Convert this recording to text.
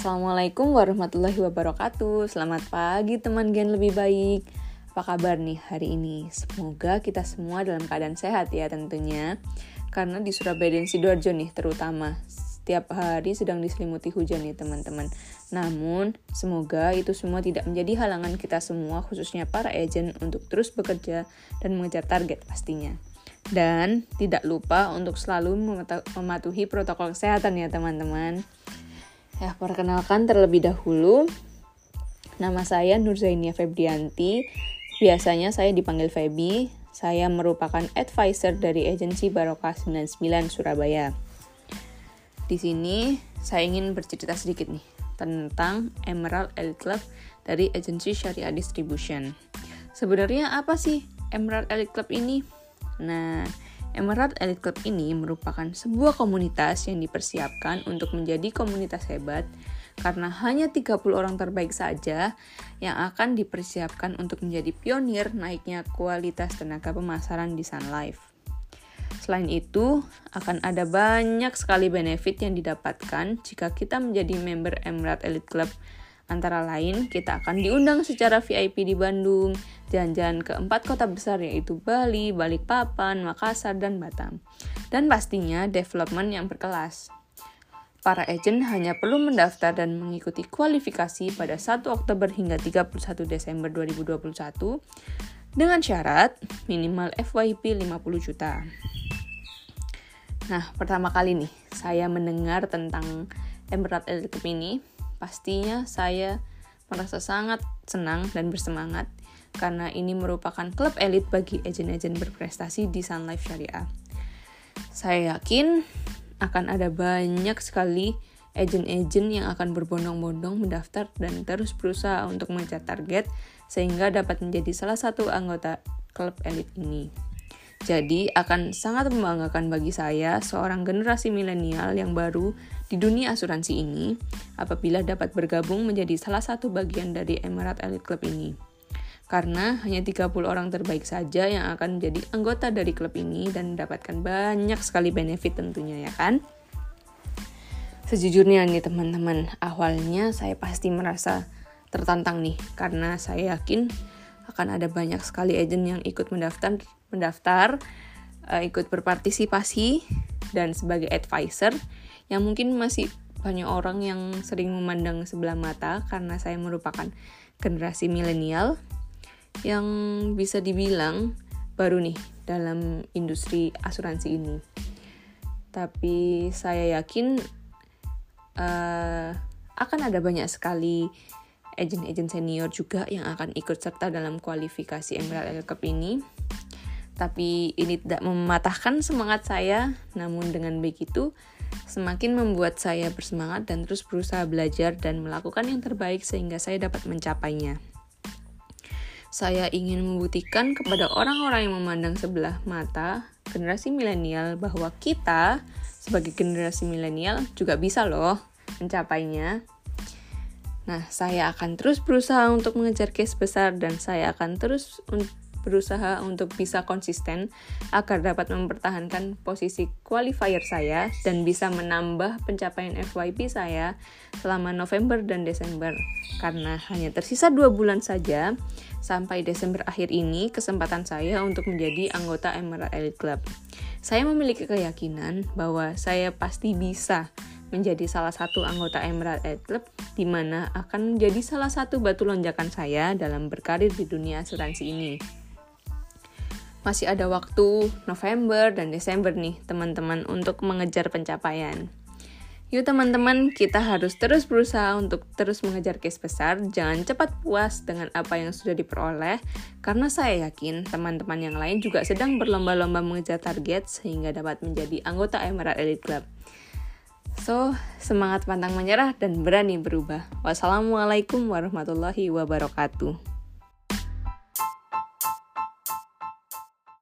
Assalamualaikum warahmatullahi wabarakatuh. Selamat pagi teman gen lebih baik. Apa kabar nih hari ini? Semoga kita semua dalam keadaan sehat ya tentunya. Karena di Surabaya dan Sidoarjo nih terutama Setiap hari sedang diselimuti hujan nih teman-teman. Namun semoga itu semua tidak menjadi halangan kita semua Khususnya para agent untuk terus bekerja dan mengejar target pastinya. Dan tidak lupa untuk selalu mematuhi protokol kesehatan ya teman-teman. Ya, perkenalkan terlebih dahulu. Nama saya Nurzainia Febrianti. Biasanya saya dipanggil Febi. Saya merupakan advisor dari agensi Barokah 99 Surabaya. Di sini saya ingin bercerita sedikit nih tentang Emerald Elite Club dari agensi Syariah Distribution. Sebenarnya apa sih Emerald Elite Club ini? Nah, Emerald Elite Club ini merupakan sebuah komunitas yang dipersiapkan untuk menjadi komunitas hebat karena hanya 30 orang terbaik saja yang akan dipersiapkan untuk menjadi pionir naiknya kualitas tenaga pemasaran di Sun Life. Selain itu, akan ada banyak sekali benefit yang didapatkan jika kita menjadi member Emerald Elite Club Antara lain, kita akan diundang secara VIP di Bandung, jalan-jalan ke empat kota besar yaitu Bali, Balikpapan, Makassar, dan Batam. Dan pastinya development yang berkelas. Para agent hanya perlu mendaftar dan mengikuti kualifikasi pada 1 Oktober hingga 31 Desember 2021 dengan syarat minimal FYP 50 juta. Nah, pertama kali nih saya mendengar tentang Emerald Elite ini Pastinya saya merasa sangat senang dan bersemangat karena ini merupakan klub elit bagi agen-agen berprestasi di Sun Life Syariah. Saya yakin akan ada banyak sekali agen-agen yang akan berbondong-bondong mendaftar dan terus berusaha untuk mencapai target sehingga dapat menjadi salah satu anggota klub elit ini. Jadi akan sangat membanggakan bagi saya seorang generasi milenial yang baru di dunia asuransi ini apabila dapat bergabung menjadi salah satu bagian dari Emerald Elite Club ini. Karena hanya 30 orang terbaik saja yang akan menjadi anggota dari klub ini dan mendapatkan banyak sekali benefit tentunya ya kan. Sejujurnya nih teman-teman, awalnya saya pasti merasa tertantang nih karena saya yakin akan ada banyak sekali agent yang ikut mendaftar mendaftar, uh, ikut berpartisipasi dan sebagai advisor yang mungkin masih banyak orang yang sering memandang sebelah mata karena saya merupakan generasi milenial yang bisa dibilang baru nih dalam industri asuransi ini. Tapi saya yakin uh, akan ada banyak sekali agent-agent senior juga yang akan ikut serta dalam kualifikasi Emerald Cup ini tapi ini tidak mematahkan semangat saya, namun dengan begitu semakin membuat saya bersemangat dan terus berusaha belajar dan melakukan yang terbaik sehingga saya dapat mencapainya. Saya ingin membuktikan kepada orang-orang yang memandang sebelah mata generasi milenial bahwa kita sebagai generasi milenial juga bisa loh mencapainya. Nah, saya akan terus berusaha untuk mengejar case besar dan saya akan terus berusaha untuk bisa konsisten agar dapat mempertahankan posisi qualifier saya dan bisa menambah pencapaian FYP saya selama November dan Desember. Karena hanya tersisa dua bulan saja sampai Desember akhir ini kesempatan saya untuk menjadi anggota Emerald Elite Club. Saya memiliki keyakinan bahwa saya pasti bisa menjadi salah satu anggota Emerald Elite Club di mana akan menjadi salah satu batu lonjakan saya dalam berkarir di dunia asuransi ini masih ada waktu November dan Desember nih teman-teman untuk mengejar pencapaian. Yuk teman-teman, kita harus terus berusaha untuk terus mengejar case besar. Jangan cepat puas dengan apa yang sudah diperoleh, karena saya yakin teman-teman yang lain juga sedang berlomba-lomba mengejar target sehingga dapat menjadi anggota Emerald Elite Club. So, semangat pantang menyerah dan berani berubah. Wassalamualaikum warahmatullahi wabarakatuh.